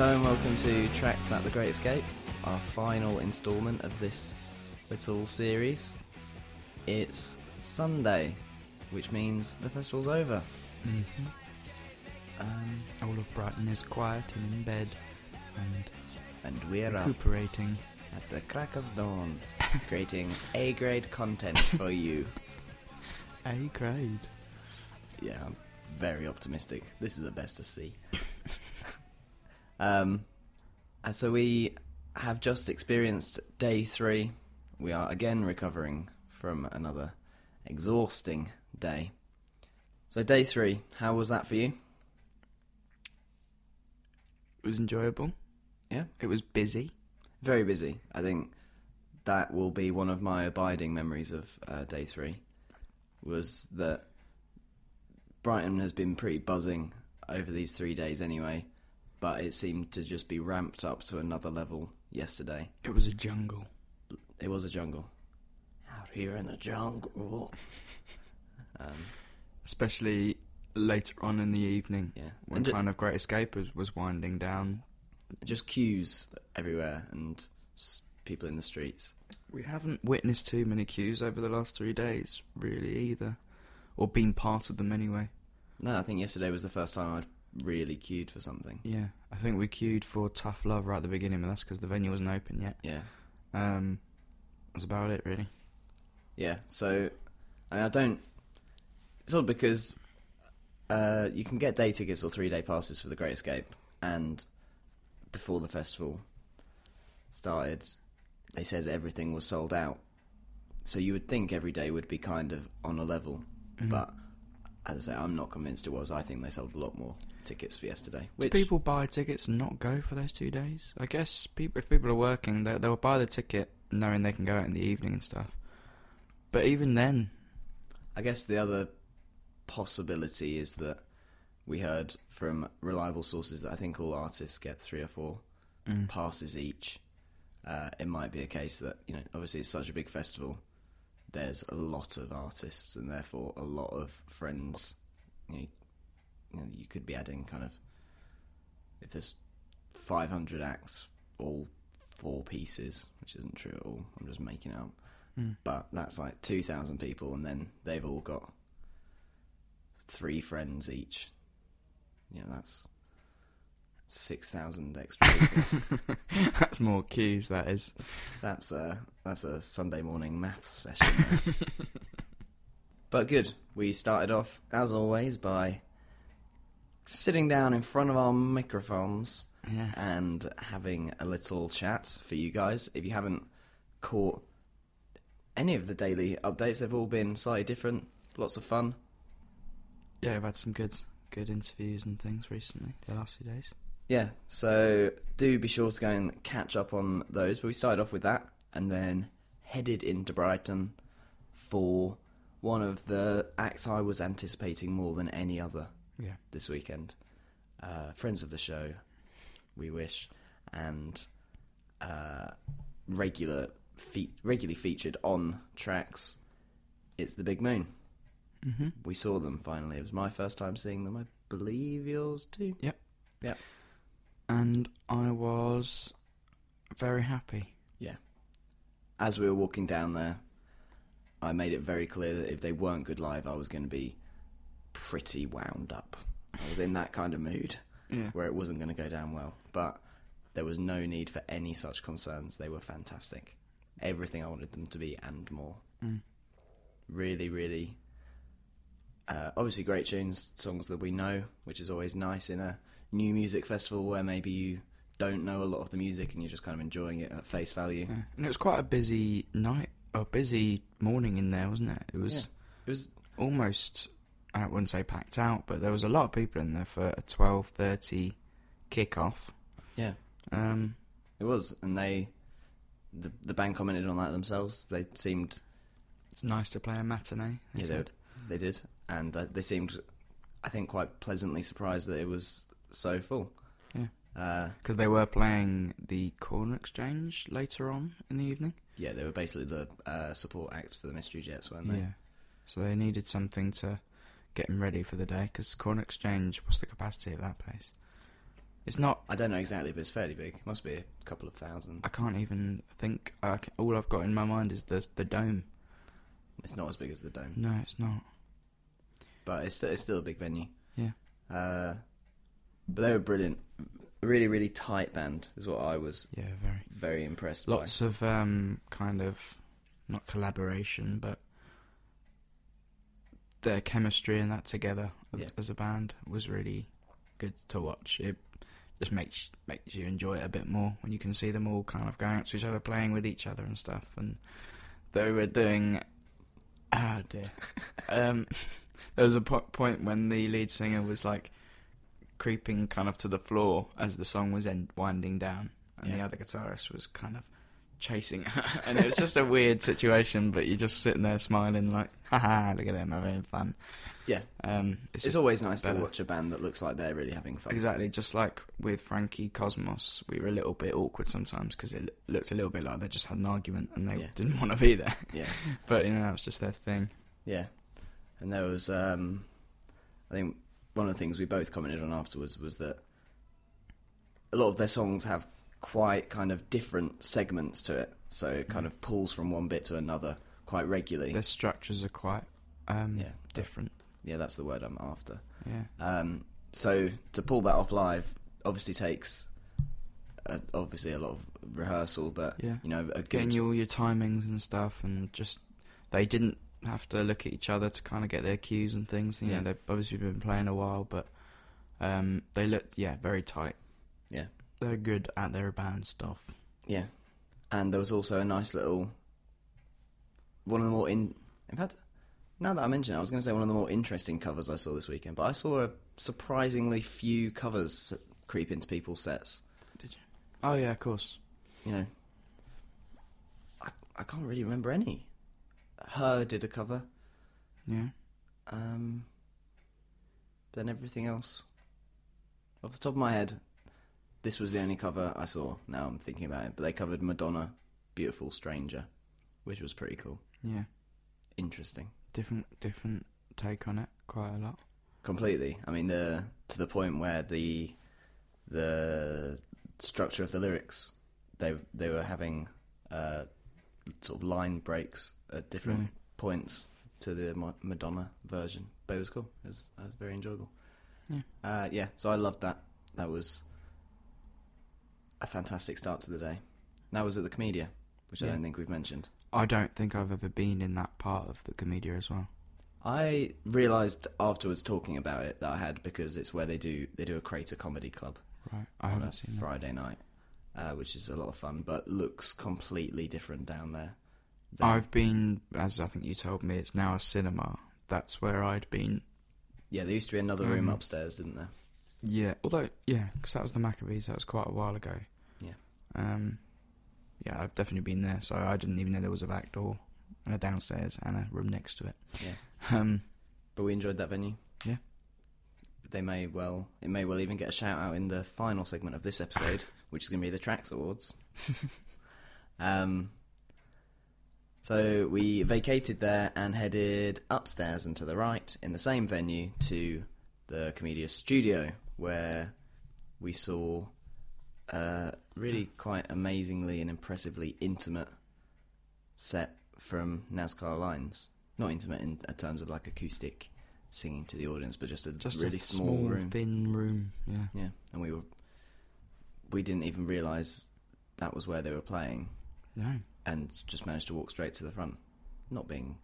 Hello and welcome to Tracks at the Great Escape, our final instalment of this little series. It's Sunday, which means the festival's over. Mm-hmm. Um, All of Brighton is quiet and in bed and and we're up recuperating. at the crack of dawn, creating A grade content for you. A grade. Yeah, I'm very optimistic. This is a best to see. um, and so we have just experienced day three. We are again recovering from another exhausting day. So day three, how was that for you? It was enjoyable. Yeah. It was busy. Very busy. I think that will be one of my abiding memories of uh, day three. Was that Brighton has been pretty buzzing over these three days anyway, but it seemed to just be ramped up to another level yesterday. It was a jungle. It was a jungle. Out here in the jungle. um, Especially later on in the evening yeah. when And ju- kind of Great Escape was, was winding down. just queues everywhere and s- people in the streets. We haven't witnessed too many queues over the last three days, really, either. Or been part of them anyway. No, I think yesterday was the first time I'd really queued for something. Yeah. I think we queued for Tough Love right at the beginning, but that's because the venue wasn't open yet. Yeah. Um, that's about it, really. Yeah, so I, mean, I don't. It's odd because uh, you can get day tickets or three day passes for the Great Escape, and before the festival started, they said everything was sold out. So you would think every day would be kind of on a level, Mhm. but as I say, I'm not convinced it was. I think they sold a lot more tickets for yesterday. Do people buy tickets and not go for those two days? I guess people, if people are working, they, they'll buy the ticket knowing they can go out in the evening and stuff. But even then, I guess the other possibility is that we heard from reliable sources that I think all artists get three or four mm, passes each. Uh, it might be a case that you know, obviously, it's such a big festival. There's a lot of artists, and therefore a lot of friends. You, know, you, know, you could be adding kind of if there's 500 acts, all four pieces, which isn't true at all. I'm just making it up mm. but that's like 2,000 people, and then they've all got three friends each. You know, that's 6,000 extra people. that's more queues. That is. that's, a, that's a Sunday morning maths session. but good. We started off, as always, by sitting down in front of our microphones Yeah. and having a little chat for you guys. If you haven't caught any of the daily updates, they've all been slightly different, lots of fun. Yeah, I've had some good, good interviews and things recently. The last few days. Yeah, so do be sure to go and catch up on those. But we started off with that and then headed into Brighton for one of the acts I was anticipating more than any other Yeah. this weekend. Uh, friends of the show, we wish, and uh, regular fe- regularly featured on tracks. It's the Big Moon. Mm-hmm. We saw them finally. It was my first time seeing them. I believe yours too. And I was very happy. Yeah. As we were walking down there, I made it very clear that if they weren't good live, I was going to be pretty wound up. I was in that kind of mood. Yeah. where it wasn't going to go down well. But there was no need for any such concerns. They were fantastic. Everything I wanted them to be and more. Mm. Really, really. Uh, obviously, great tunes, songs that we know, which is always nice in a new music festival where maybe you don't know a lot of the music and you're just kind of enjoying it at face value. Yeah. And it was quite a busy night, a busy morning in there, wasn't it? It was Yeah. It was almost I wouldn't say packed out, but there was a lot of people in there for a twelve thirty kick-off. yeah, Um, it was, and they the the band commented on that themselves. They seemed it's nice to play a matinee. they Yeah, they, they did, and uh, they seemed, I think, quite pleasantly surprised that it was so full. Yeah. Uh, because they were playing the Corn Exchange later on in the evening. yeah, they were basically the uh, support act for the Mystery Jets, weren't they? Yeah, so they needed something to get them ready for the day. Because Corn Exchange, what's the capacity of that place? It's not. I don't know exactly, but it's fairly big. Must be a couple of thousand. I can't even think. I can, all I've got in my mind is the the dome. It's not as big as the dome, No, it's not. but it's still, it's still a big venue. Yeah. Uh, but they were brilliant. Really, really tight band is what I was Yeah, very. very impressed Lots of um, kind of not collaboration, but their chemistry and that together as- Yeah. as a band was really good to watch. It just makes makes you enjoy it a bit more when you can see them all kind of going up to each other, playing with each other and stuff. And they were doing, ah dear, um, there was a po- point when the lead singer was like creeping kind of to the floor as the song was end- winding down, and the other guitarist was kind of chasing her. and it was just a weird situation, but you're just sitting there smiling like, haha, look at them having fun. Yeah. Um, it's, It's, always nice better. to watch a band that looks like they're really having fun. exactly just like with Frankie Cosmos, we were a little bit awkward sometimes because it looked a little bit like they just had an argument and they Yeah. didn't want to be there. Yeah. But you know, that was just their thing. Yeah, and there was, um, I think, one of the things we both commented on afterwards was that a lot of their songs have quite kind of different segments to it, so it kind of pulls from one bit to another quite regularly. Their structures are quite um, Yeah. different. Yeah, that's the word I'm after. Yeah. Um, so to pull that off live obviously takes uh, obviously a lot of rehearsal, but Yeah. you know, a Getting good you all your timings and stuff, and just they didn't have to look at each other to kind of get their cues and things. You Yeah. know, they've obviously been playing a while, but um, they looked yeah very tight. yeah, They're good at their band stuff. yeah. And there was also a nice little one of the more in. In fact, now that I mention it, I was going to say one of the more interesting covers I saw this weekend, but I saw a surprisingly few covers creep into people's sets. Did you? Oh yeah, of course. You know, I I can't really remember any. Her did a cover. Yeah. Um, then everything else, off the top of my head, this was the only cover I saw. Now I'm thinking about it, but they covered Madonna, "Beautiful Stranger," which was pretty cool, Yeah. interesting, Different different take on it, quite a lot. completely. I mean, the to the point where the the structure of the lyrics, they they were having uh, sort of line breaks at different Really? points to the Madonna version, but it was cool. It was, it was very enjoyable. Yeah. Uh, yeah, so I loved that. That was a fantastic start to the day. That was at the Komedia, which I don't think we've mentioned. I don't think I've ever been in that part of the Komedia as well. I realised afterwards talking about it that I had because it's where they do they do a Krater Comedy Club Right. I on haven't seen that. Friday night, uh, which is a lot of fun, but looks completely different down there. Than- I've been, as I think you told me, it's now a cinema. That's where I'd been. yeah, there used to be another room Mhm. upstairs, didn't there? Yeah, although yeah, because that was the Maccabees. That was quite a while ago. Yeah. Um, yeah, I've definitely been there. So I didn't even know there was a back door and a downstairs and a room next to it. Yeah. Um, But we enjoyed that venue. Yeah. They may well, it may well even get a shout out in the final segment of this episode, which is going to be the Tracks Awards. um, so we vacated there and headed upstairs and to the right in the same venue to the Komedia Studio, where we saw a really quite amazingly and impressively intimate set from NZCA Lines. Not intimate in uh, terms of like acoustic singing to the audience, but just a just really a small, small, room. thin room. Yeah. Yeah, and we were we didn't even realise that was where they were playing, No. And just managed to walk straight to the front, not being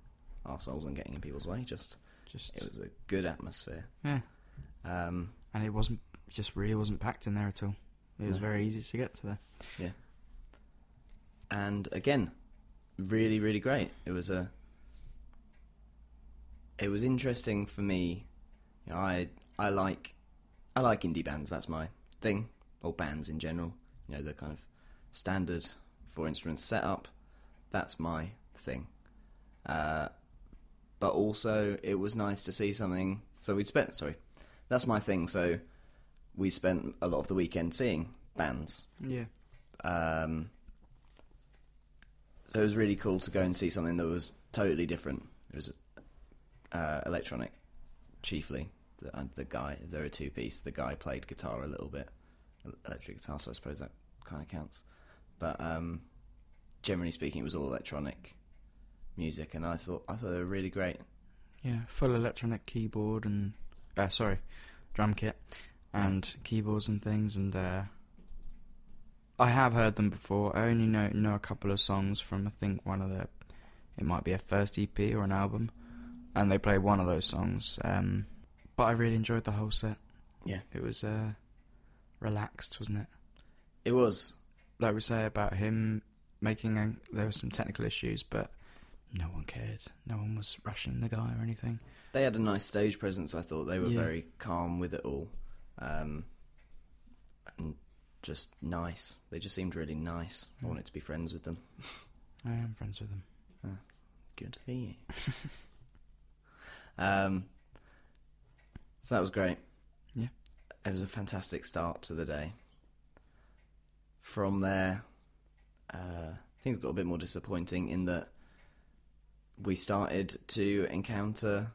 arseholes and getting in people's way. Just Just it was a good atmosphere. yeah, Um, and it wasn't just really wasn't packed in there at all. It was No. very easy to get to there. yeah, and again, really, really great. It was a it was interesting for me. You know, I I like I like indie bands. That's my thing, or bands in general. You know, the kind of standard four instruments setup. That's my thing. Uh, but also, it was nice to see something. So we'd spent. Sorry, that's my thing. So we spent a lot of the weekend seeing bands. Yeah. Um, so it was really cool to go and see something that was totally different. It was uh, electronic, chiefly. The, and the guy, there were two piece. The guy played guitar a little bit, electric guitar, so I suppose that kind of counts. But um, generally speaking, it was all electronic music, and I thought I thought they were really great. Yeah, full electronic keyboard and uh, sorry, drum kit and keyboards and things. And uh, I have heard them before. I only know know a couple of songs from I think one of their. It might be a first EP or an album, and they played one of those songs. Um, but I really enjoyed the whole set. Yeah. it was uh, relaxed, wasn't it? It was. Like we say about him making, a, there were some technical issues, but no one cared. No one was rushing the guy or anything. They had a nice stage presence. I thought they were Yeah. very calm with it all, um, and just nice. They just seemed really nice. I Mm. wanted to be friends with them. I am friends with them. Good for you. um, so that was great. Yeah. It was a fantastic start to the day. From there, uh, things got a bit more disappointing in that we started to encounter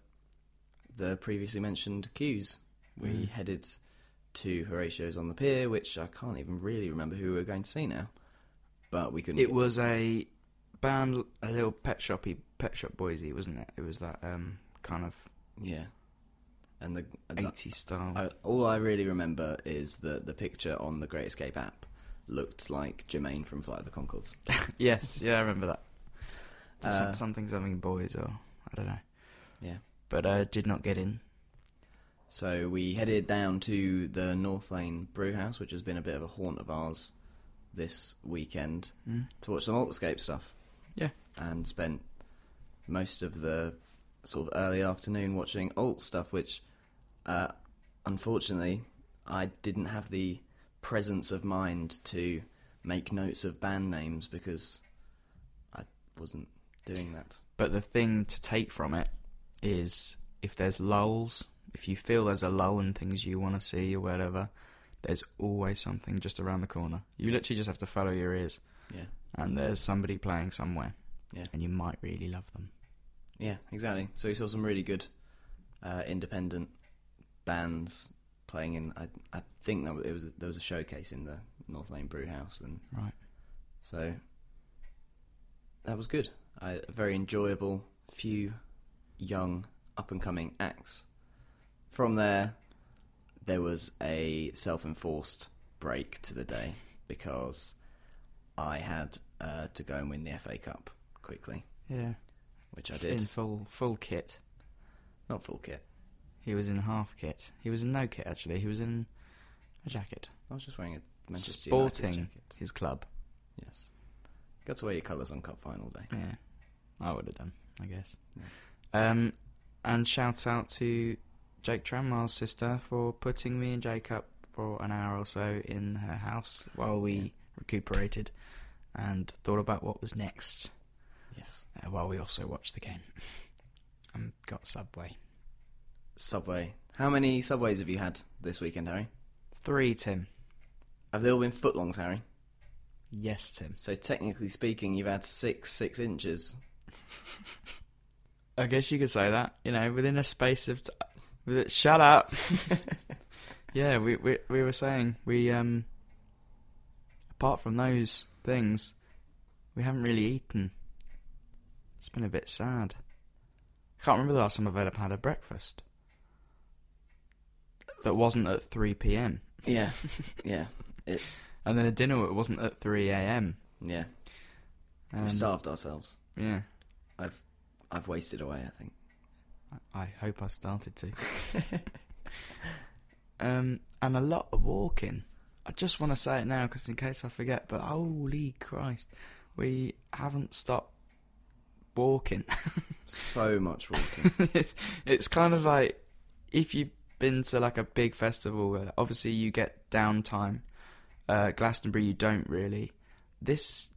the previously mentioned queues. We Mm. headed to Horatio's on the pier, which I can't even really remember who we were going to see now. But we couldn't. It was a band, a little pet shoppy, pet shop boysy, wasn't it? It was that um, kind of yeah, and the 80s style. I, all I really remember is that the picture on the Great Escape app looked like Jermaine from Flight of the Conchords. yes, yeah, I remember that. Uh, Some, something, something boys, or I don't know. Yeah. But uh, did not get in. So we headed down to the North Laine Brew House, which has been a bit of a haunt of ours this weekend, Mm. to watch some Altscape stuff. Yeah. And spent most of the sort of early afternoon watching alt stuff, which uh, unfortunately I didn't have the presence of mind to make notes of band names because I wasn't doing that. But the thing to take from it is if there's lulls, if you feel there's a lull in things you want to see or whatever, there's always something just around the corner. You literally just have to follow your ears, Yeah. and there's somebody playing somewhere, Yeah. and you might really love them. Yeah, exactly. So we saw some really good uh, independent bands playing in. I I think that it was there was a showcase in the North Laine Brew House, and Right. so that was good. I, a very enjoyable few young up and coming acts. From there, there was a self enforced break to the day because I had uh, to go and win the FA Cup quickly, Yeah. which I did In full full kit. Not full kit. He was in half kit. He was in no kit actually. He was in a jacket. I was just wearing a Manchester United Sporting jacket. his club. Yes. Got to wear your colours on cup final day. Yeah, I would have done, I guess. Yeah. Um, and shout out to Jake Tranmar's sister for putting me and Jake up for an hour or so in her house while we Yeah. recuperated and thought about what was next. Yes. Uh, while we also watched the game and got Subway. Subway. How many Subways have you had this weekend, Harry? Three, Tim. Have they all been footlongs, Harry? Yes, Tim. So technically speaking, you've had six six inches. I guess you could say that. You know, within a space of. T- with it, shut up. yeah, we, we we were saying we um. Apart from those things, we haven't really eaten. It's been a bit sad. I can't remember the last time I've ever had a breakfast that wasn't at three p.m. Yeah. yeah. and then a dinner that wasn't at three a.m. Yeah. Um, We've starved ourselves. Yeah, I've I've wasted away, I think. I hope I started to. um, and a lot of walking. I just want to say it now, because in case I forget. But holy Christ, we haven't stopped walking. So much walking. it's, it's kind of like if you've been to like a big festival. Obviously, you get downtime. Uh, Glastonbury, you don't really. This,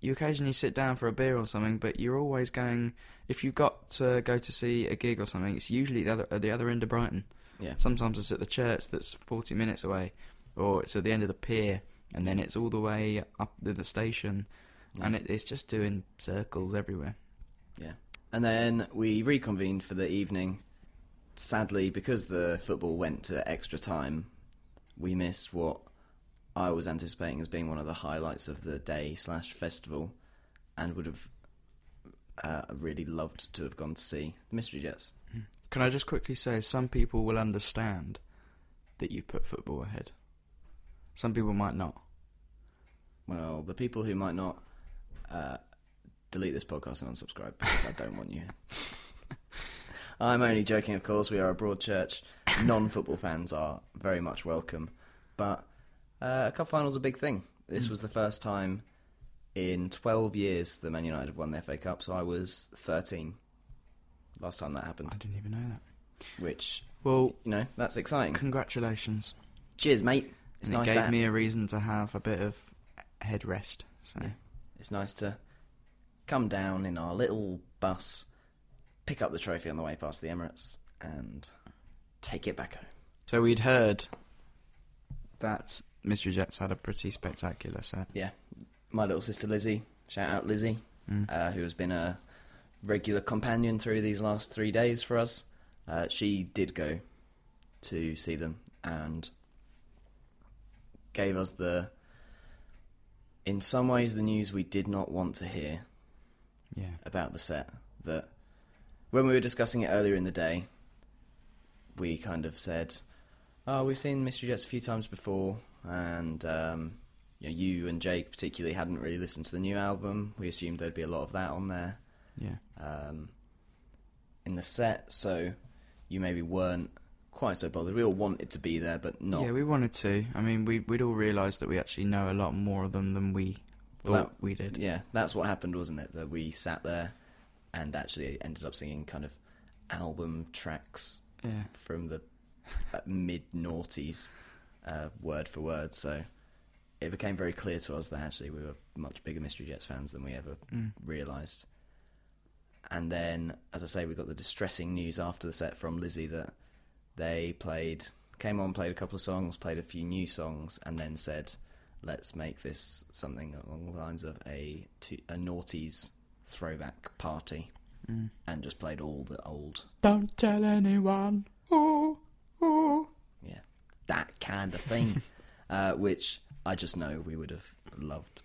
you occasionally sit down for a beer or something, but you're always going. If you've got to go to see a gig or something, it's usually the other at the other end of Brighton. yeah. Sometimes it's at the church that's 40 minutes away, or it's at the end of the pier, and then it's all the way up to the station, yeah. and it, it's just doing circles everywhere. Yeah. And then we reconvened for the evening. Sadly, because the football went to extra time, we missed what I was anticipating as being one of the highlights of the day slash festival, and would have uh, really loved to have gone to see the Mystery Jets. Can I just quickly say, some people will understand that you put football ahead. Some people might not. Well, the people who might not uh, delete this podcast and unsubscribe because I don't want you. I'm only joking, of course. We are a broad church. Non-football fans are very much welcome, but uh, a cup final's a big thing. This Mm. was the first time in 12 years that Man United have won the FA Cup. So I was 13 last time that happened. I didn't even know that. which Well, you know that's exciting. congratulations. Cheers, mate. It's and nice it to gave me a reason to have a bit of head rest. So Yeah. It's nice to come down in our little bus, pick up the trophy on the way past the Emirates, and take it back home. So we'd heard that Mystery Jets had a pretty spectacular set. Yeah, my little sister Lizzie, shout out Lizzie, Mm. uh, who has been a regular companion through these last three days for us. Uh, she did go to see them and gave us the, in some ways, the news we did not want to hear. yeah. about the set that when we were discussing it earlier in the day, we kind of said, "Oh, we've seen Mystery Jets a few times before, and um, you, know, you and Jake particularly hadn't really listened to the new album. We assumed there'd be a lot of that on there Yeah. um, in the set, so you maybe weren't quite so bothered. We all wanted to be there, but not. Yeah, we wanted to. I mean, we we'd all realised that we actually know a lot more of them than we thought Well, we did. Yeah, that's what happened, wasn't it? That we sat there and actually ended up singing kind of album tracks Yeah. from the mid noughties, uh, word for word. So it became very clear to us that actually we were much bigger Mystery Jets fans than we ever Mm. realised. And then, as I say, we got the distressing news after the set from Lizzie that they played, came on, played a couple of songs, played a few new songs, and then said, "Let's make this something along the lines of a a noughties throwback party," Mm. and just played all the old Don't tell anyone. Ooh, ooh. yeah, that kind of thing, uh, which I just know we would have loved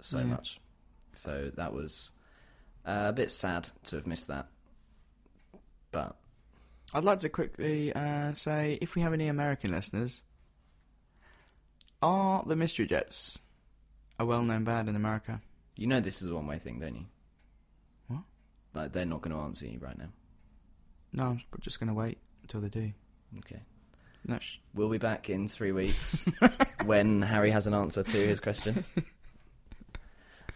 so Yeah. much. So that was uh, a bit sad to have missed that, but I'd like to quickly uh, say, if we have any American listeners, are the Mystery Jets a well-known band in America? You know this is a one-way thing, don't you? What? Like they're not going to answer you right now. No, I'm just going to wait until they do. Okay, No, sh- we'll be back in three weeks when Harry has an answer to his question.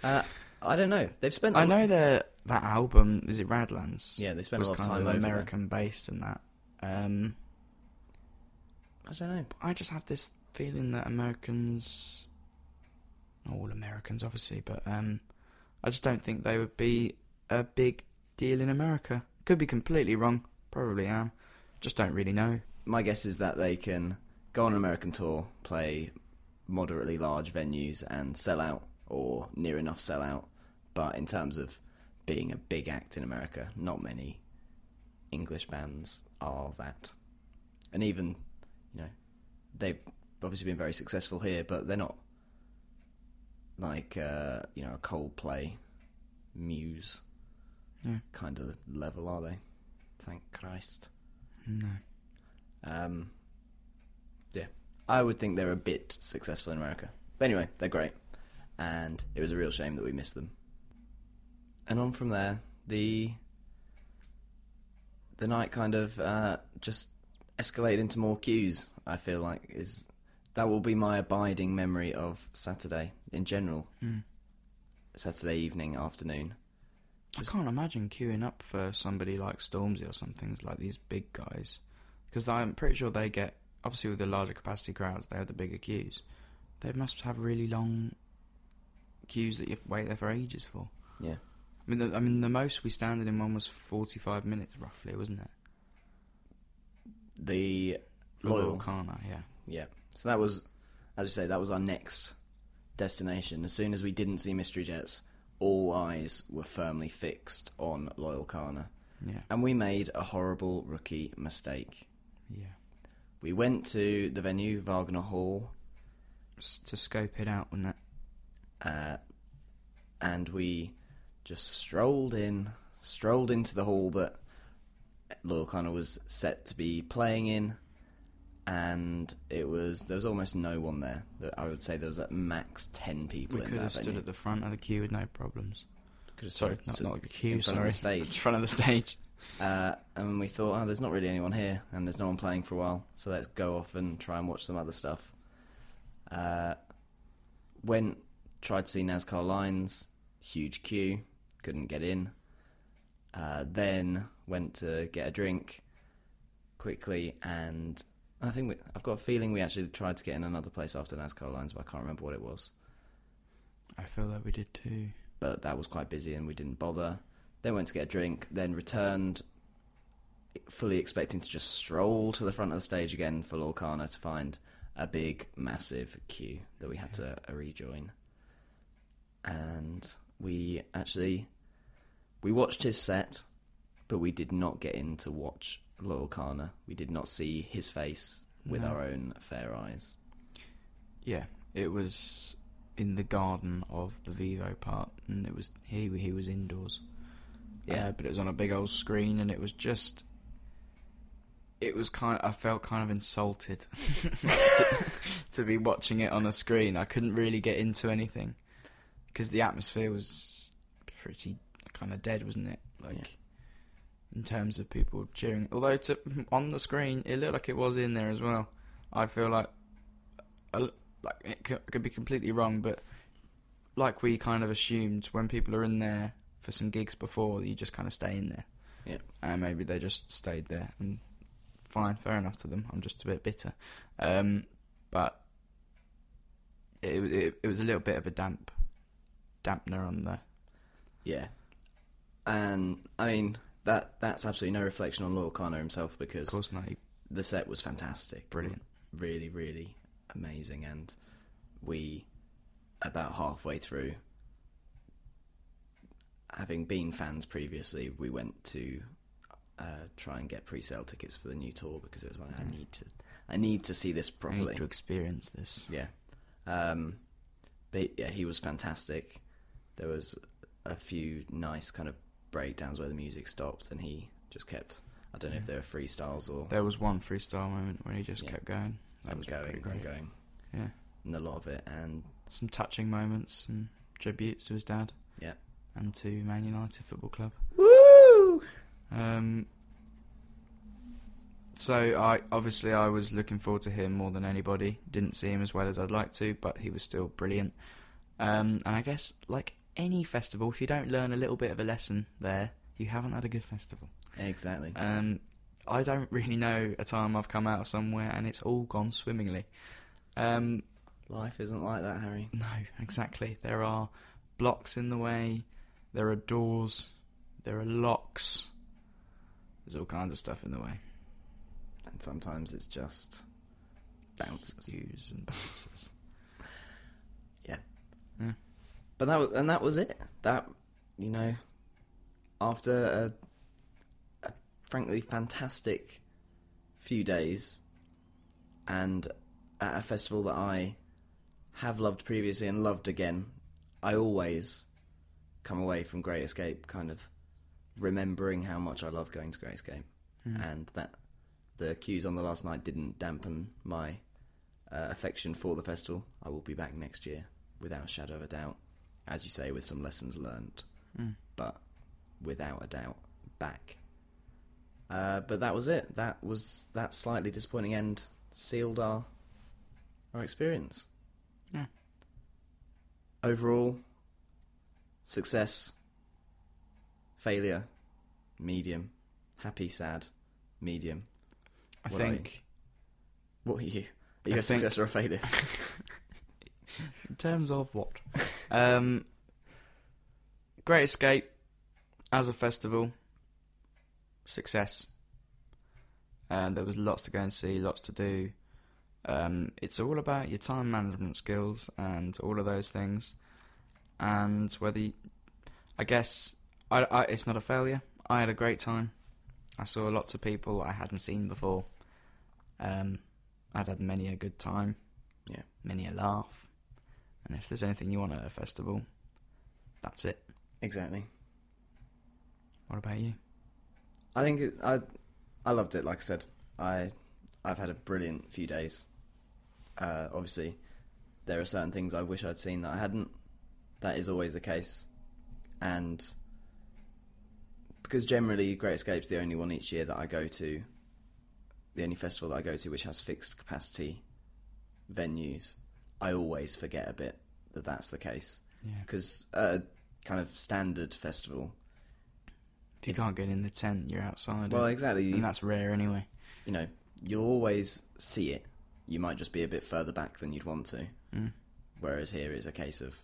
Uh, I don't know. They've spent. I know that that album is it Radlands. Yeah, they spent a lot of time of American based and that. Um. I don't know. I just have this feeling that Americans, all Americans obviously, but um, I just don't think they would be a big deal in America. Could be completely wrong. Probably am. Just don't really know. my guess is that they can go on an American tour, play moderately large venues, and sell out or near enough sell out. But in terms of being a big act in America, not many English bands are that. And even, you know, they've obviously been very successful here, but they're not like, uh, you know, a Coldplay, Muse Yeah. kind of level, are they? Thank Christ. No. Um, yeah, I would think they're a bit successful in America. But anyway, they're great, and it was a real shame that we missed them. And on from there, the the night kind of uh, just escalated into more queues. I feel like is that will be my abiding memory of Saturday in general. Mm. Saturday evening, afternoon. Just- I can't imagine queuing up for somebody like Stormzy or something like these big guys, because I'm pretty sure they get obviously with the larger capacity crowds they have the bigger queues. They must have really long queues that you have to wait there for ages for. Yeah, I mean, the, I mean, the most we standed in one was forty-five minutes roughly, wasn't it? the loyal Loyle Carner, yeah. Yeah. So that was, as you say, that was our next destination. As soon as we didn't see Mystery Jets, all eyes were firmly fixed on Loyle Carner. Yeah, And we made a horrible rookie mistake. yeah. We went to the venue, Wagner Hall, s- to scope it out, wasn't it? uh, and we just strolled in, strolled into the hall that Loyle Carner was set to be playing in, and it was there was almost no one there. There- I would say there was at max ten people We in could that have stood at the front of the queue with no problems. Could have Sorry, stood- not, stood not the queue. in front sorry, of the stage. in front of the stage. Uh, and we thought, oh, there's not really anyone here, and there's no one playing for a while, so let's go off and try and watch some other stuff. Uh, went, tried to see NZCA Lines, huge queue, couldn't get in. Uh, then went to get a drink quickly, and I think we, I've got a feeling we actually tried to get in another place after NZCA Lines, but I can't remember what it was. I feel like we did too. but that was quite busy and we didn't bother. Then went to get a drink, then returned, fully expecting to just stroll to the front of the stage again for Loyle Carner to find a big, massive queue that we had to uh, rejoin. And we actually we watched his set, but we did not get in to watch Loyle Carner. We did not see his face with No. our own fair eyes. Yeah, it was in the garden of the Vivo part, and it was he he was indoors. Yeah. Uh, but it was on a big old screen, and it was just. It was kind. Of, I felt kind of insulted to, to be watching it on a screen. I couldn't really get into anything because the atmosphere was pretty kind of dead, wasn't it? Like Yeah. In terms of people cheering. Although to, on the screen, it looked like it was in there as well. I feel like, like it could, could be completely wrong, but like we kind of assumed when people are in there for some gigs before, you just kind of stay in there. Yeah. And maybe they just stayed there, and fine, fair enough to them. I'm just a bit bitter, um, but it, it it was a little bit of a damp dampener on the Yeah, and I mean that that's absolutely no reflection on Loyle Carner himself because Of course not. the set was fantastic, Brilliant. really, really amazing, and we about halfway through, having been fans previously, we went to uh, try and get pre-sale tickets for the new tour because it was like I Mm. need to, I need to see this I properly. need to experience this. Yeah. Um, but yeah, he was fantastic. There was a few nice kind of breakdowns where the music stopped and he just kept. I don't know if Yeah. they were freestyles or There was one freestyle moment where he just Yeah. kept going. That and was going pretty and going, Yeah, and a lot of it. And some touching moments and tributes to his dad. Yeah. and to Man United Football Club. woo! Um, so I obviously I was looking forward to him more than anybody. Didn't see him as well as I'd like to, but he was still brilliant. Um, and I guess like any festival, if you don't learn a little bit of a lesson there, you haven't had a good festival. Exactly. Um, I don't really know a time I've come out of somewhere and it's all gone swimmingly. Um, Life isn't like that, Harry. no, exactly. There are blocks in the way. There are doors. There are locks. There's all kinds of stuff in the way. And sometimes it's just bounces. Queues and bounces. But that was, and that was it. That you know, after a, a frankly fantastic few days, and at a festival that I have loved previously and loved again, I always come away from Great Escape kind of remembering how much I love going to Great Escape, Mm. and that the queues on the last night didn't dampen my uh, affection for the festival. I will be back next year without a shadow of a doubt as you say, with some lessons learned, Mm. but without a doubt, back. Uh, but that was it. That was that slightly disappointing end sealed our our experience. Yeah. Overall, success, failure, medium, happy, sad, medium. I What are think What are you? Are you I a think- success or a failure? in terms of what, um, Great Escape as a festival, success. And there was lots to go and see, lots to do. Um, it's all about your time management skills and all of those things. And whether, you, I guess, I, I, it's not a failure. I had a great time. I saw lots of people I hadn't seen before. Um, I'd had many a good time. Yeah. many a laugh. And if there's anything you want at a festival, that's it. Exactly. What about you? I think it, I I loved it. Like I said, I I've had a brilliant few days. Uh, obviously, there are certain things I wish I'd seen that I hadn't. That is always the case, and because generally Great Escape's the only one each year that I go to, the only festival that I go to which has fixed capacity venues. I always forget a bit that that's the case Yeah. because a kind of standard festival. If you can't get in the tent, you're outside. Well, it. exactly. and that's rare anyway. you know, you'll always see it. You might just be a bit further back than you'd want to. Mm. Whereas here is a case of,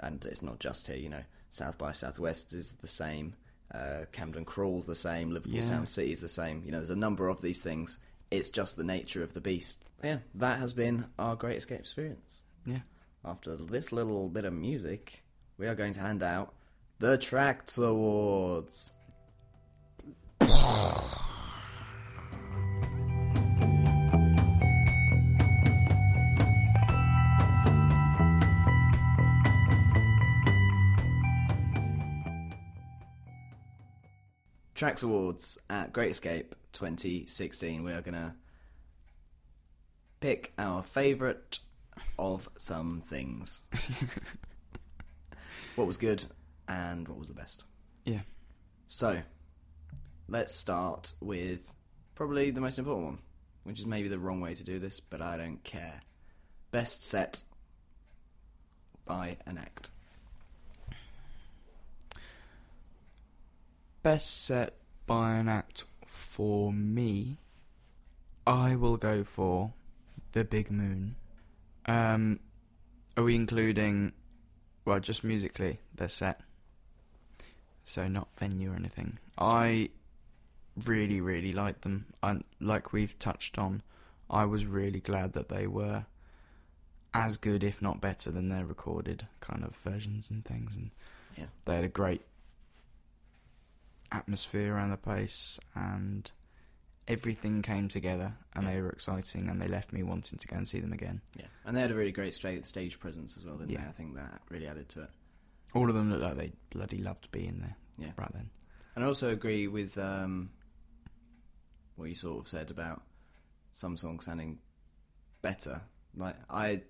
and it's not just here, you know, South by Southwest is the same, uh, Camden Crawl's the same, Liverpool Yeah. Sound City is the same. You know, there's a number of these things. It's just the nature of the beast. Yeah, that has been our Great Escape experience. Yeah. After this little bit of music, we are going to hand out the Tracks Awards. Tracks Awards at Great Escape 2016. We are going to pick our favourite of some things. what was good and what was the best. Yeah. So, let's start with probably the most important one, which is maybe the wrong way to do this, but I don't care. Best set by an act. Best set by an act for me, I will go for The Big Moon. Um, are we including, well, just musically, their set? So not venue or anything. I really, really like them. And like we've touched on, I was really glad that they were as good, if not better, than their recorded kind of versions and things. And Yeah. they had a great atmosphere around the place and everything came together and Yeah. they were exciting and they left me wanting to go and see them again. Yeah, and they had a really great stage presence as well, didn't Yeah. they? I think that really added to it. All of them looked like they bloody loved being there Yeah. right then. And I also agree with um, what you sort of said about some songs sounding better. Like I,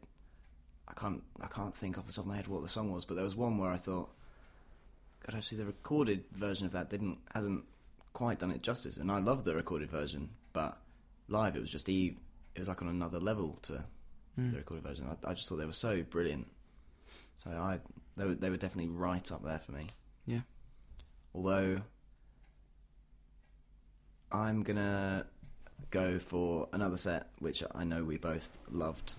I can't, I can't think off the top of my head what the song was, but there was one where I thought, God, actually, the recorded version of that didn't hasn't quite done it justice. And I love the recorded version, but live it was just e, it was like on another level to Mm. the recorded version. I, I just thought they were so brilliant. So I, they were, they were definitely right up there for me. Yeah. Although I'm gonna go for another set, which I know we both loved,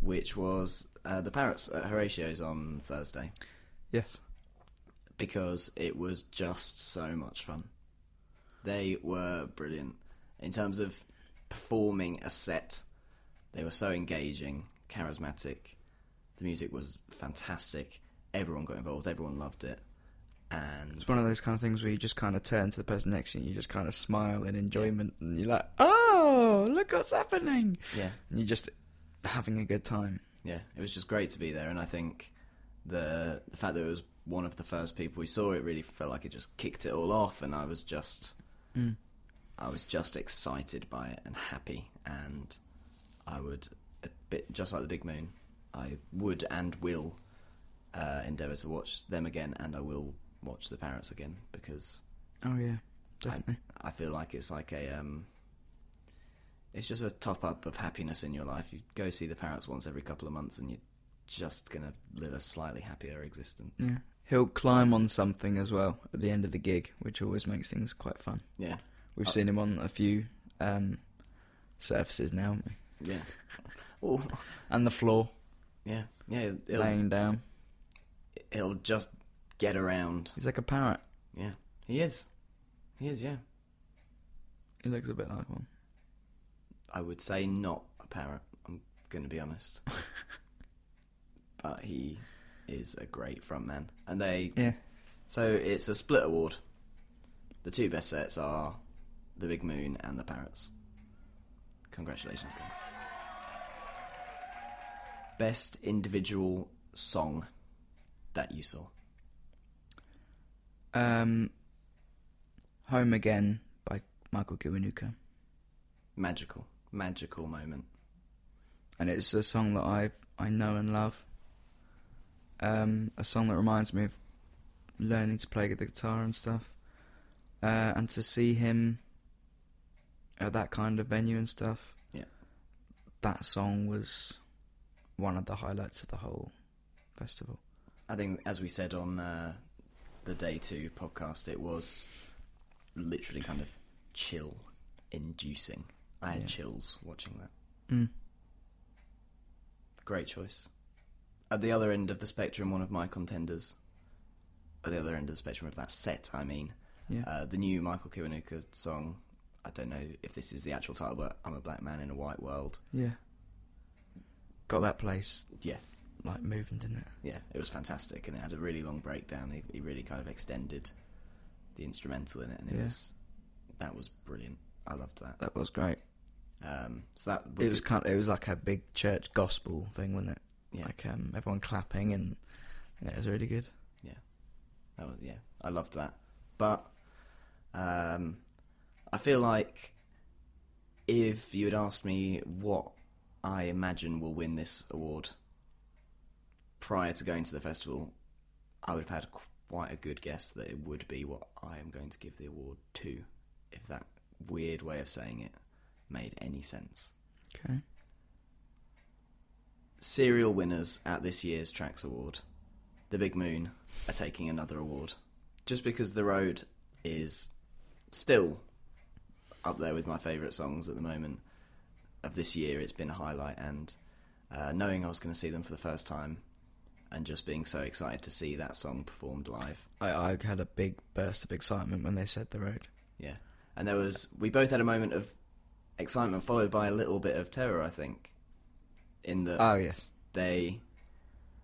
which was uh, the Parrots at Horatio's on Thursday Yes. because it was just so much fun. They were brilliant in terms of performing a set. They were so engaging, charismatic. The music was fantastic. Everyone got involved. Everyone loved it. And It's one of those kind of things where you just kind of turn to the person next to you and you just kind of smile in enjoyment and you're like, oh, look what's happening. yeah, And you're just having a good time. Yeah, it was just great to be there. And I think the the fact that it was one of the first people we saw, it really felt like it just kicked it all off. And I was just Mm. I was just excited by it and happy, and I would a bit just like the Big Moon, I would and will uh, endeavour to watch them again, and I will watch the Parrots again because Oh, yeah, definitely. I feel like it's like a um, it's just a top up of happiness in your life. You go see the Parrots once every couple of months, and you're just gonna live a slightly happier existence. Yeah. He'll climb on something as well at the end of the gig, which always makes things quite fun. Yeah, We've Oh. seen him on a few um, surfaces now, haven't we? yeah. Oh, and the floor, yeah, yeah. He'll, laying down. he'll just get around. He's like a parrot. Yeah, he is. He is. Yeah. He looks a bit like one. I would say not a parrot. I'm going to be honest. but he is a great frontman, and they. Yeah. So it's a split award. The two best sets are the Big Moon and the Parrots. Congratulations, guys. Best individual song that you saw. Um, Home Again by Michael Kiwanuka. Magical, magical moment. and it's a song that I I know and love. Um, a song that reminds me of learning to play the guitar and stuff, uh, and to see him at that kind of venue and stuff. Yeah. that song was one of the highlights of the whole festival. I think, as we said on uh, the day two podcast, it was literally kind of chill inducing. I had Yeah. chills watching that. Mm. Great choice. At the other end of the spectrum, one of my contenders. At the other end of the spectrum of that set, I mean, Yeah, uh, the new Michael Kiwanuka song. I don't know if this is the actual title, but I'm a black man in a white world. yeah. Got that place Yeah, like moving, didn't it? yeah, it was fantastic, and it had a really long breakdown. He, he really kind of extended the instrumental in it, and it Yeah. was that was brilliant. I loved that. That was great. Um, so that It was be- kind. it was like a big church gospel thing, wasn't it? yeah, Like um, everyone clapping and yeah, it was really good. that was, yeah, I loved that. But um, I feel like if you had asked me what I imagine will win this award prior to going to the festival, I would have had quite a good guess that it would be what I am going to give the award to, if that weird way of saying it made any sense. Okay. Serial winners at this year's Tracks Award, The Big Moon, are taking another award. Just because The Road is still up there with my favourite songs at the moment of this year, it's been a highlight. And uh, knowing I was going to see them for the first time and just being so excited to see that song performed live. I, I had a big burst of excitement when they said the road. Yeah. And there was, we both had a moment of excitement followed by a little bit of terror, I think. In the Oh yes. they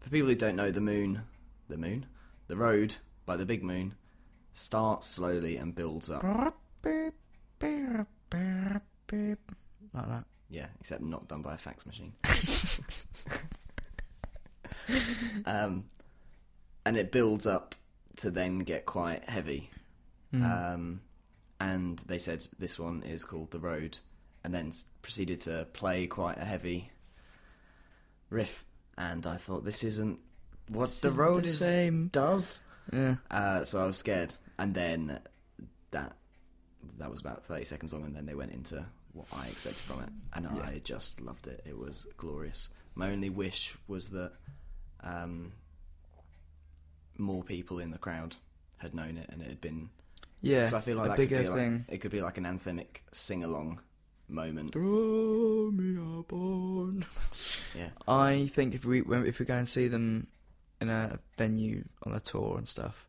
for people who don't know the moon the moon the road by the big moon starts slowly and builds up Like that. yeah except not done by a fax machine um and it builds up to then get quite heavy Mm. um and they said this one is called the road and then proceeded to play quite a heavy riff and i thought this isn't what the Isn't road the is same. does Yeah. Uh, so I was scared, and then that that was about thirty seconds long, and then they went into what I expected from it, and Yeah. I just loved it. It was glorious. My only wish was that um, more people in the crowd had known it, and it had been. Yeah. I feel like a bigger be like, thing. it could be like an anthemic sing along moment. Throw me a bone. Yeah, I think if we when, if we go and see them in a venue on a tour and stuff,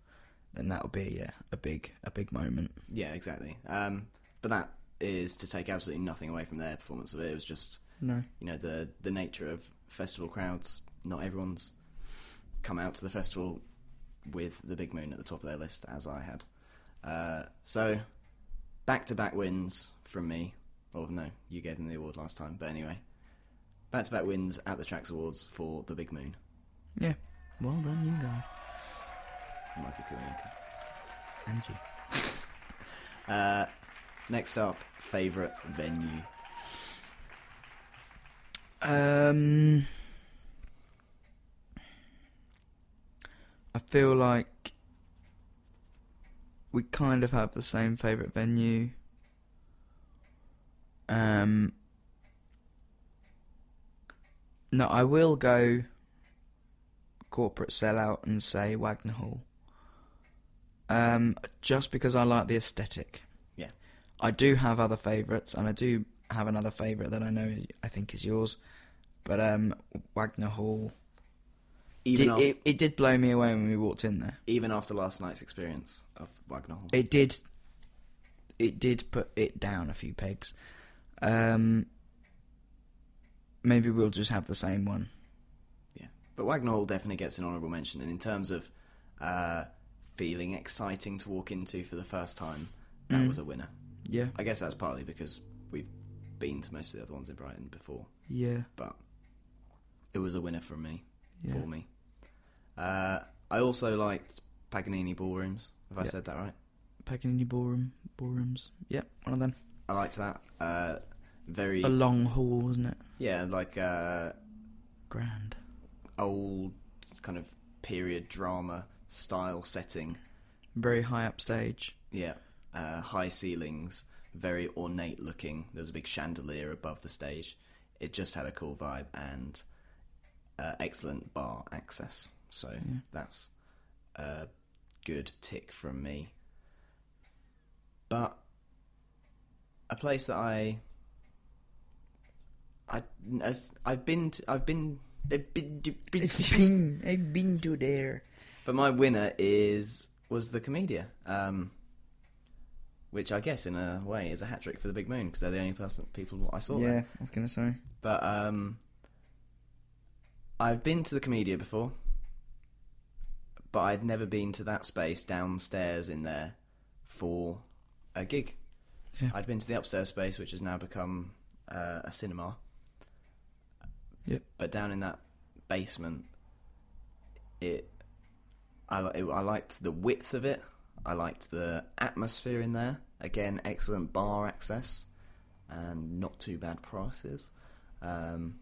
then that'll be yeah, a big a big moment. yeah, exactly. Um, but that is to take absolutely nothing away from their performance of it. It was just No. you know the the nature of festival crowds. Not everyone's come out to the festival with the Big Moon at the top of their list, as I had. Uh, so back to back wins from me. Or no, you gave them the award last time, but anyway, back to back wins at the Tracks Awards for the Big Moon. Yeah. Well done, you guys. Michael Kiwanuka. And you. Uh, next up, favourite venue. Um, I feel like we kind of have the same favourite venue. Um, no, I will go corporate sellout and say Wagner Hall. Um, just because I like the aesthetic. Yeah. I do have other favourites, and I do have another favourite that I know I think is yours. But um, Wagner Hall. Even, Did, after, it, it did blow me away when we walked in there. even after last night's experience of Wagner Hall. It did. It did put it down a few pegs. Um, maybe we'll just have the same one. Yeah, but Wagner Hall definitely gets an honourable mention, and in terms of uh, feeling exciting to walk into for the first time, that Mm. was a winner. Yeah. I guess that's partly because we've been to most of the other ones in Brighton before, Yeah. but it was a winner for me Yeah. for me. Uh, I also liked Paganini ballrooms. Have I Yeah. said that right? Paganini ballroom ballrooms. Yep, one of them. I liked that. Uh, very A long haul, wasn't it? yeah, like uh, Grand. old kind of period drama style setting. Very high up stage. Yeah, uh, high ceilings, very ornate looking. There was a big chandelier above the stage. It just had a cool vibe and uh, excellent bar access. So that's a good tick from me. But a place that I, I, as- I've been, to, I've been, I've been, been, I've been to there. but my winner is was the Komedia, um, which I guess in a way is a hat trick for the Big Moon because they're the only person people I saw Yeah, there. I was gonna say. But um, I've been to the Komedia before, but I'd never been to that space downstairs in there for a gig. Yeah. I'd been to the upstairs space, which has now become uh, a cinema. Yep. But down in that basement, it I, li- I liked the width of it. I liked the atmosphere in there. Again, excellent bar access and not too bad prices. Um,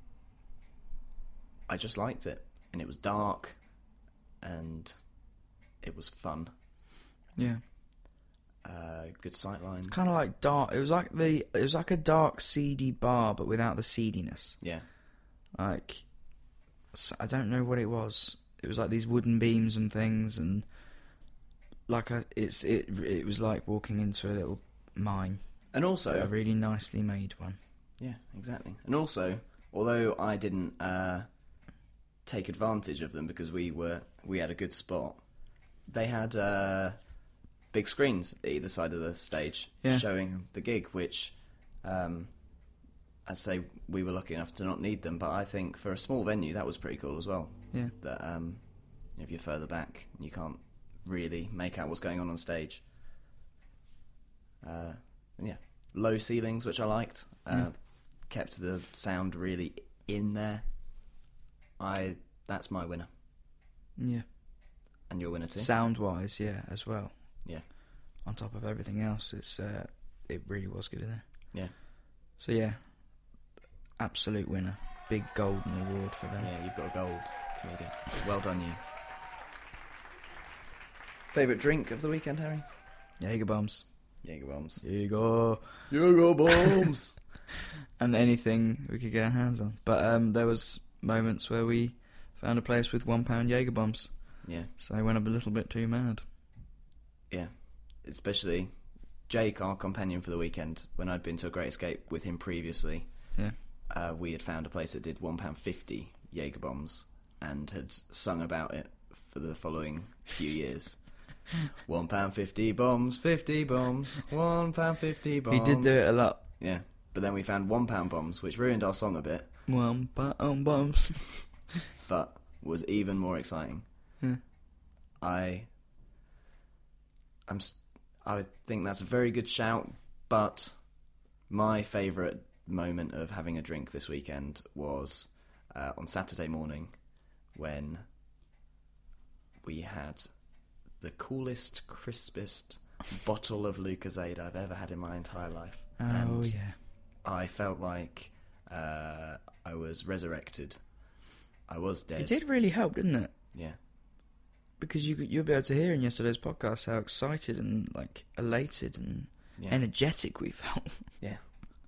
I just liked it, and it was dark, and it was fun. Yeah. Uh, good sight lines. Kind of like dark. It was like the. It was like a dark, seedy bar, but without the seediness. yeah, Like, I don't know what it was. It was like these wooden beams and things, and like a, it's it. It was like walking into a little mine, and also a really nicely made one. Yeah, exactly. And also, although I didn't uh, take advantage of them because we were we had a good spot, they had uh, big screens at either side of the stage Yeah. showing the gig, which, um, I say, we were lucky enough to not need them. But I think for a small venue, that was pretty cool as well. Yeah. That um, if you're further back, you can't really make out what's going on on stage. Uh, and yeah, low ceilings, which I liked. Uh, Yeah. Kept the sound really in there. I that's my winner, Yeah. and your winner too. Sound wise, yeah, as well. Yeah. On top of everything else, it's uh, it really was good in there. Yeah. So yeah, absolute winner. Big golden award for them. yeah, you've got a gold comedian. Well done, you. Favorite drink of the weekend, Harry? Jaeger bombs. Jaeger bombs. Jaeger. Jaeger bombs. and anything we could get our hands on. But um, there was moments where we found a place with one pound Jaeger bombs, yeah, so I went up a little bit too mad. Yeah. Especially Jake, our companion for the weekend. When I'd been to a Great Escape with him previously, Yeah, uh, we had found a place that did one pound fifty Jaeger bombs and had sung about it for the following few years. One pound fifty bombs, fifty bombs, one pound fifty bombs. he did do it a lot. Yeah, but then we found one pound bombs, which ruined our song a bit, One pound bombs. but was even more exciting. Yeah. I, I'm, I think that's a very good shout, but my favourite moment of having a drink this weekend was uh, on Saturday morning when we had the coolest, crispest bottle of Lucozade I've ever had in my entire life. Oh And yeah. I felt like uh, I was resurrected. I was dead. It did really help, didn't it? Yeah. Because you you'll be able to hear in yesterday's podcast how excited and like elated and Yeah. energetic we felt. Yeah.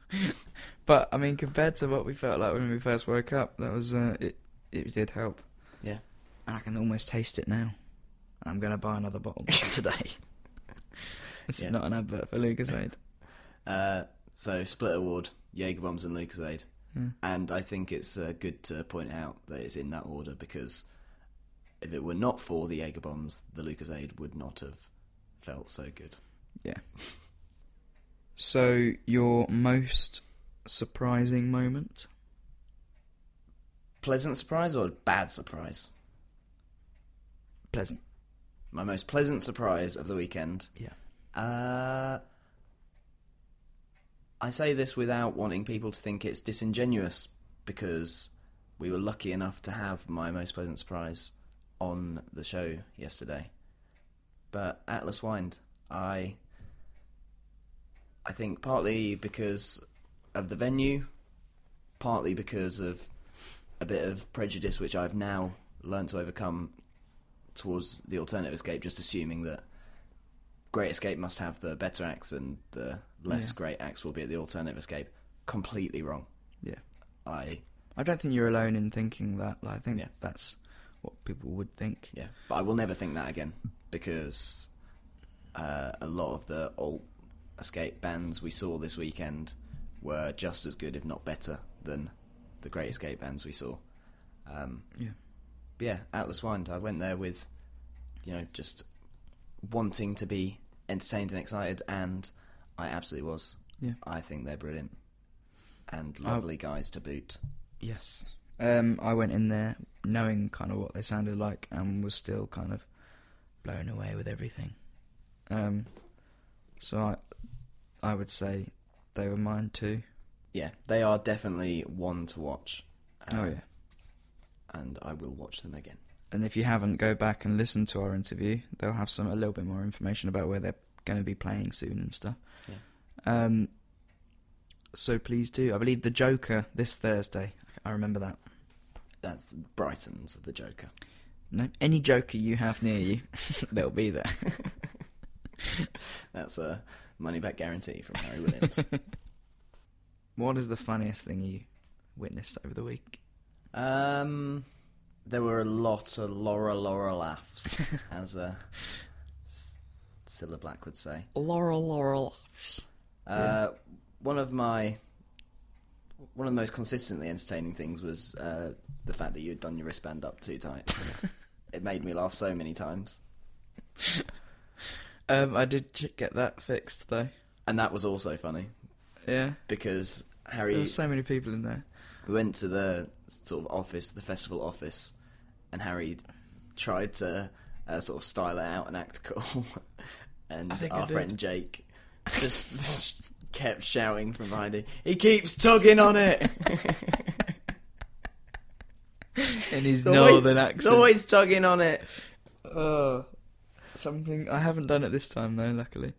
but I mean, compared to what we felt like when we first woke up, that was uh, it. It did help. Yeah. And I can almost taste it now. I'm gonna buy another bottle today. this Yeah. is not an advert for Lucozade. Uh, so split award, Jaeger bombs and Lucozade, Yeah. and I think it's uh, good to point out that it's in that order because if it were not for the Jaeger bombs, the Lucozade would not have felt so good. Yeah. So your most surprising moment? Pleasant surprise or bad surprise? Pleasant. My most pleasant surprise of the weekend. Yeah. Uh, I say this without wanting people to think it's disingenuous because we were lucky enough to have my most pleasant surprise on the show yesterday. But Atlas Wind, I I think partly because of the venue, partly because of a bit of prejudice which I've now learned to overcome towards the alternative escape, just assuming that Great Escape must have the better acts and the less Yeah. great acts will be at the alternative escape. Completely wrong. Yeah. I I don't think you're alone in thinking that. Like, I think Yeah. that's what people would think. yeah, but I will never think that again because uh, a lot of the alt escape bands we saw this weekend were just as good, if not better, than the Great Escape bands we saw. Um, Yeah. But yeah, Atlas Wind. I went there with, you know, just wanting to be entertained and excited, and I absolutely was. Yeah. I think they're brilliant and I- lovely guys to boot. Yes. Um, I went in there knowing kind of what they sounded like and was still kind of blown away with everything. Um, so I, I would say they were mine too. Yeah, they are definitely one to watch. oh Um, yeah. and I will watch them again. And if you haven't, go back and listen to our interview. They'll have some a little bit more information about where they're going to be playing soon and stuff. Yeah. Um. So please do. I believe the Joker this Thursday. I remember that. That's Brighton's of The Joker. No, any Joker you have near you, they'll be there. That's a money back guarantee from Harry Williams. What is the funniest thing you witnessed over the week? um, there were a lot of Laura Laura laughs, as uh, S- Cilla Black would say. Laurel, Laurel. Uh, one of my one of the most consistently entertaining things was uh, the fact that you had done your wristband up too tight. it made me laugh so many times, Um, I did get that fixed though. and that was also funny Yeah, because Harry, there were so many people in there. we went to the sort of office, the festival office, and Harry tried to uh, sort of style it out and act cool. and our friend Jake just kept shouting from behind him, "He keeps tugging on it." In his always- northern He's accent. always tugging on it. Oh, something I haven't done it this time though. Luckily,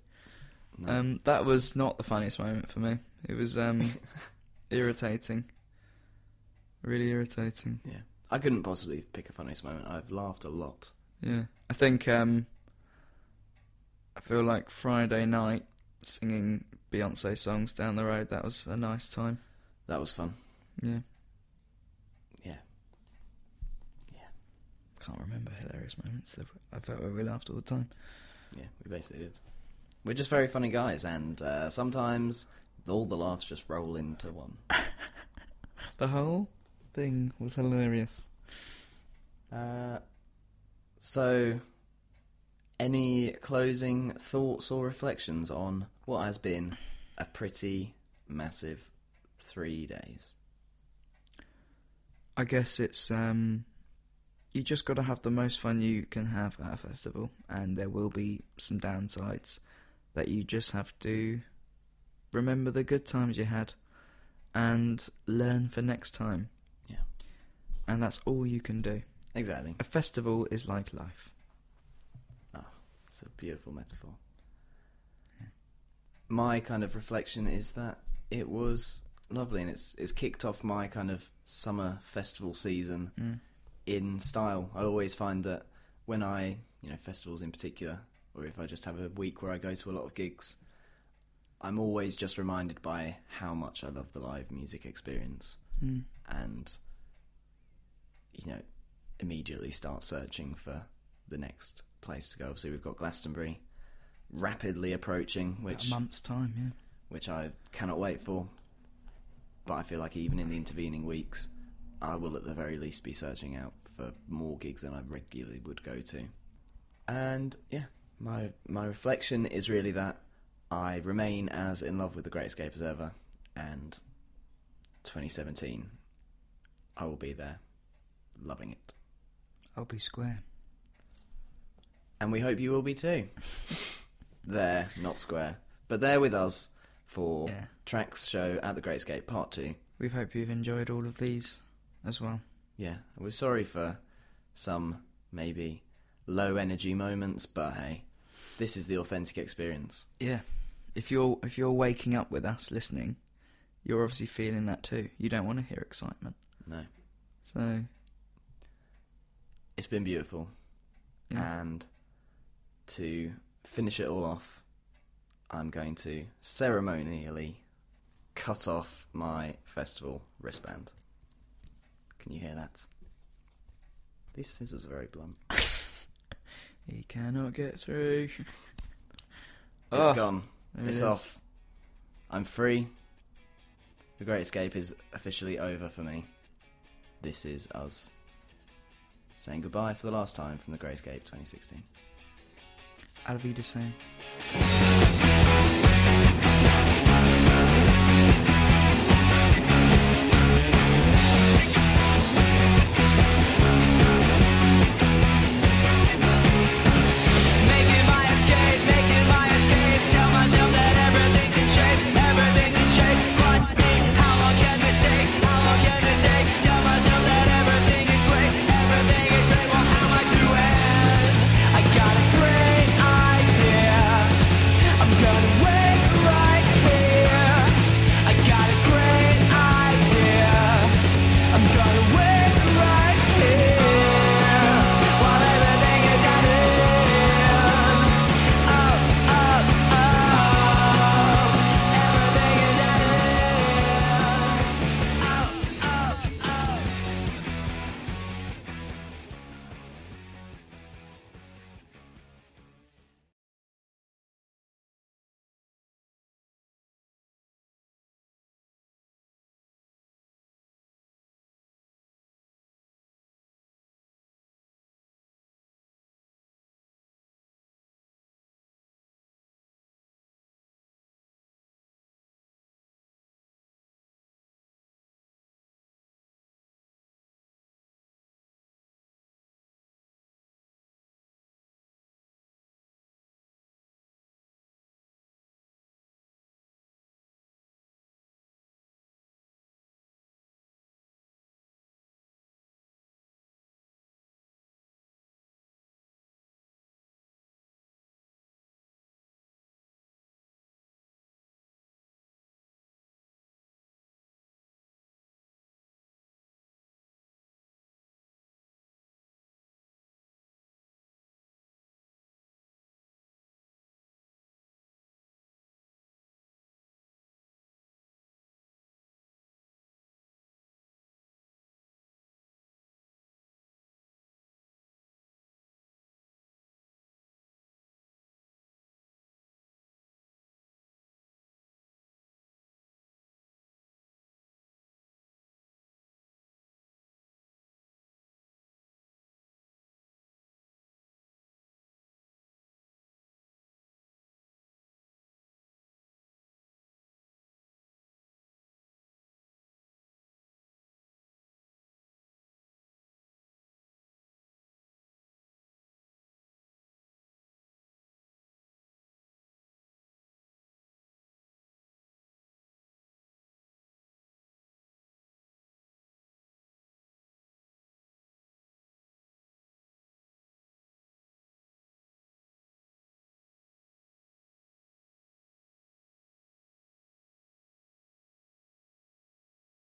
um, that was not the funniest moment for me. It was um, irritating, really irritating. yeah, I couldn't possibly pick a funniest moment. I've laughed a lot. Yeah, I think um, I feel like Friday night singing Beyonce songs down the road. That was a nice time. That was fun. Yeah, Yeah, Yeah. can't remember hilarious moments. I felt like we laughed all the time. yeah, we basically did. We're just very funny guys, and uh, sometimes all the laughs just roll into one. The whole thing was hilarious. Uh, so, any closing thoughts or reflections on what has been a pretty massive three days? I guess it's um, you just got to have the most fun you can have at a festival, and there will be some downsides that you just have to remember the good times you had and learn for next time. Yeah. And that's all you can do. Exactly. A festival is like life. Ah, It's a beautiful metaphor. My kind of reflection is that it was lovely, and it's it's kicked off my kind of summer festival season Mm. in style. I always find that when I, you know, festivals in particular, or if I just have a week where I go to a lot of gigs, I'm always just reminded by how much I love the live music experience Mm. and, you know, immediately start searching for the next place to go. Obviously, we've got Glastonbury rapidly approaching, which month's time, yeah. which I cannot wait for. But I feel like even in the intervening weeks, I will at the very least be searching out for more gigs than I regularly would go to. And yeah, my my reflection is really that I remain as in love with the Great Escape as ever, and 2017, I will be there, loving it, I'll be square. and we hope you will be too. there, not square, but there with us for Yeah. Tracks Show at the Great Escape Part 2. We hope you've enjoyed all of these as well. Yeah, we're sorry for some maybe low energy moments, but hey, this is the authentic experience. Yeah. If you're if you're waking up with us listening, you're obviously feeling that too. You don't want to hear excitement. No, So it's been beautiful. yeah. And to finish it all off, I'm going to ceremonially cut off my festival wristband. Can you hear that? These scissors are very blunt. he cannot get through. It's Oh, gone. there it It's is. off. I'm free. The Great Escape is officially over for me. This is us saying goodbye for the last time from the Great Escape 2016. Auf Wiedersehen.